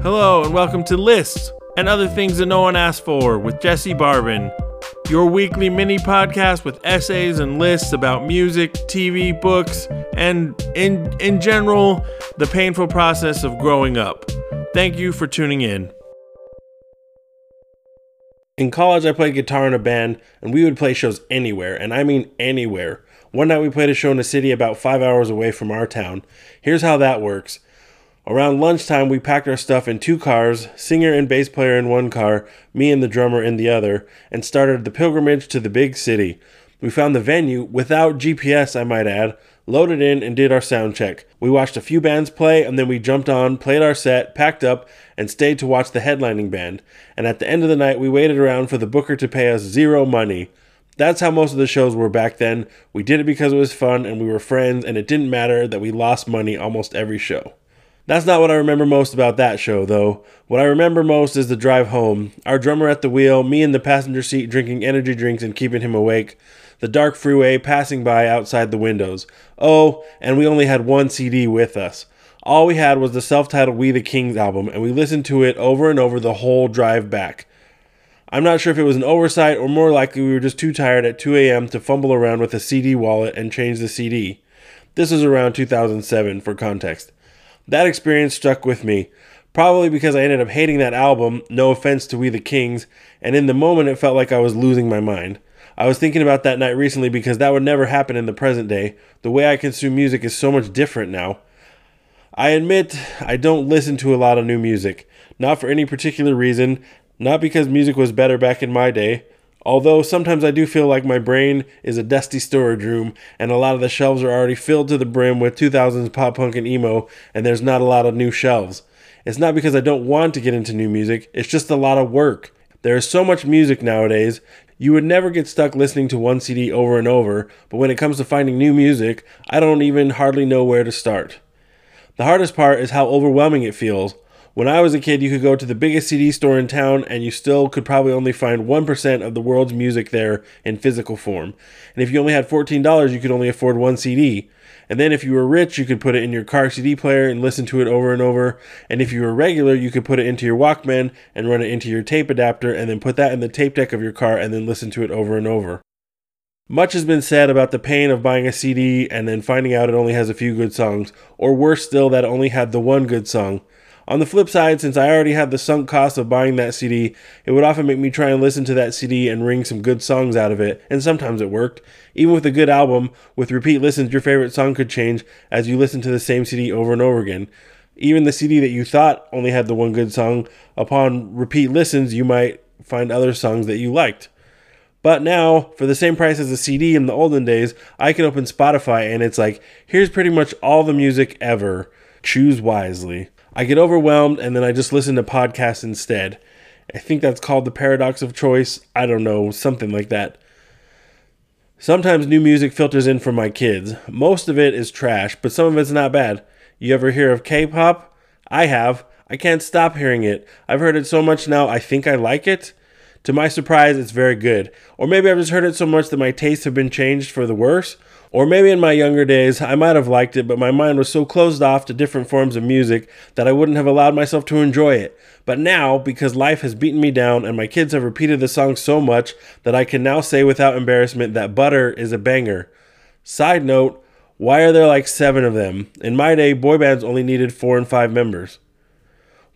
Hello, and welcome to Lists and Other Things That No One Asked For with Jesse Barben, your weekly mini podcast with essays and lists about music, TV, books, and in, in general, the painful process of growing up. Thank you for tuning in. In college, I played guitar in a band, and we would play shows anywhere, and I mean anywhere. One night, we played a show in a city about five hours away from our town. Here's how that works Around lunchtime, we packed our stuff in two cars, singer and bass player in one car, me and the drummer in the other, and started the pilgrimage to the big city. We found the venue, without GPS, I might add, loaded in, and did our sound check. We watched a few bands play, and then we jumped on, played our set, packed up, and stayed to watch the headlining band. And at the end of the night, we waited around for the booker to pay us zero money. That's how most of the shows were back then. We did it because it was fun and we were friends, and it didn't matter that we lost money almost every show. That's not what I remember most about that show, though. What I remember most is the drive home. Our drummer at the wheel, me in the passenger seat drinking energy drinks and keeping him awake. The dark freeway passing by outside the windows. Oh, and we only had one CD with us. All we had was the self titled We the Kings album, and we listened to it over and over the whole drive back. I'm not sure if it was an oversight or more likely we were just too tired at 2 a.m. to fumble around with a CD wallet and change the CD. This was around 2007 for context. That experience stuck with me, probably because I ended up hating that album, no offense to We the Kings, and in the moment it felt like I was losing my mind. I was thinking about that night recently because that would never happen in the present day. The way I consume music is so much different now. I admit I don't listen to a lot of new music, not for any particular reason, not because music was better back in my day, Although sometimes I do feel like my brain is a dusty storage room and a lot of the shelves are already filled to the brim with 2000s pop punk and emo and there's not a lot of new shelves. It's not because I don't want to get into new music, it's just a lot of work. There is so much music nowadays, you would never get stuck listening to one CD over and over, but when it comes to finding new music, I don't even hardly know where to start. The hardest part is how overwhelming it feels. When I was a kid, you could go to the biggest CD store in town and you still could probably only find 1% of the world's music there in physical form. And if you only had $14, you could only afford one CD. And then if you were rich, you could put it in your car CD player and listen to it over and over. And if you were regular, you could put it into your Walkman and run it into your tape adapter and then put that in the tape deck of your car and then listen to it over and over. Much has been said about the pain of buying a CD and then finding out it only has a few good songs, or worse still, that it only had the one good song. On the flip side, since I already had the sunk cost of buying that CD, it would often make me try and listen to that CD and wring some good songs out of it, and sometimes it worked. Even with a good album, with repeat listens, your favorite song could change as you listen to the same CD over and over again. Even the CD that you thought only had the one good song, upon repeat listens, you might find other songs that you liked. But now, for the same price as a CD in the olden days, I can open Spotify and it's like, here's pretty much all the music ever. Choose wisely. I get overwhelmed and then I just listen to podcasts instead. I think that's called the paradox of choice. I don't know, something like that. Sometimes new music filters in from my kids. Most of it is trash, but some of it's not bad. You ever hear of K pop? I have. I can't stop hearing it. I've heard it so much now, I think I like it. To my surprise, it's very good. Or maybe I've just heard it so much that my tastes have been changed for the worse. Or maybe in my younger days, I might have liked it, but my mind was so closed off to different forms of music that I wouldn't have allowed myself to enjoy it. But now, because life has beaten me down and my kids have repeated the song so much that I can now say without embarrassment that Butter is a banger. Side note, why are there like seven of them? In my day, boy bands only needed four and five members.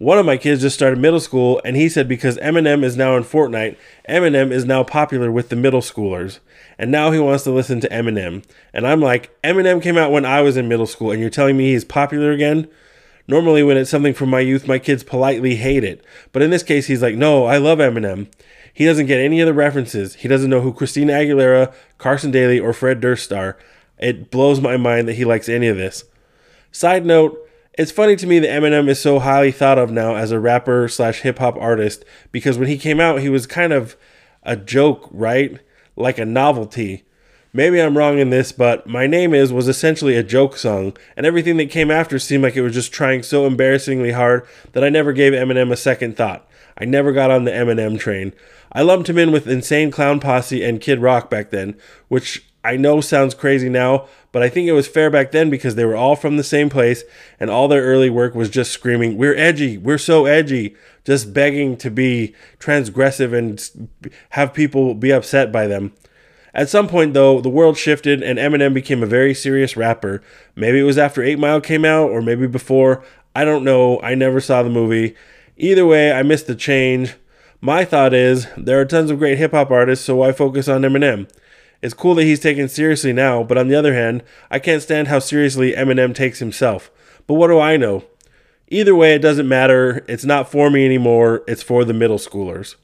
One of my kids just started middle school, and he said because Eminem is now in Fortnite, Eminem is now popular with the middle schoolers. And now he wants to listen to Eminem. And I'm like, Eminem came out when I was in middle school, and you're telling me he's popular again? Normally, when it's something from my youth, my kids politely hate it. But in this case, he's like, no, I love Eminem. He doesn't get any of the references. He doesn't know who Christina Aguilera, Carson Daly, or Fred Durst are. It blows my mind that he likes any of this. Side note, it's funny to me that Eminem is so highly thought of now as a rapper slash hip hop artist because when he came out, he was kind of a joke, right? Like a novelty. Maybe I'm wrong in this, but My Name Is was essentially a joke song, and everything that came after seemed like it was just trying so embarrassingly hard that I never gave Eminem a second thought. I never got on the Eminem train. I lumped him in with Insane Clown Posse and Kid Rock back then, which I know sounds crazy now, but I think it was fair back then because they were all from the same place and all their early work was just screaming, We're edgy, we're so edgy, just begging to be transgressive and have people be upset by them. At some point, though, the world shifted and Eminem became a very serious rapper. Maybe it was after 8 Mile came out or maybe before. I don't know. I never saw the movie. Either way, I missed the change. My thought is there are tons of great hip hop artists, so why focus on Eminem? It's cool that he's taken seriously now, but on the other hand, I can't stand how seriously Eminem takes himself. But what do I know? Either way, it doesn't matter. It's not for me anymore, it's for the middle schoolers.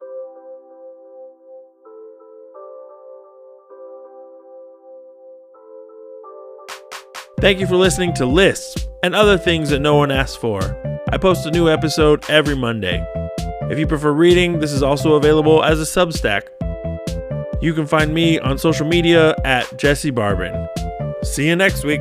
Thank you for listening to Lists and other things that no one asked for. I post a new episode every Monday. If you prefer reading, this is also available as a Substack. You can find me on social media at Jesse Barben. See you next week.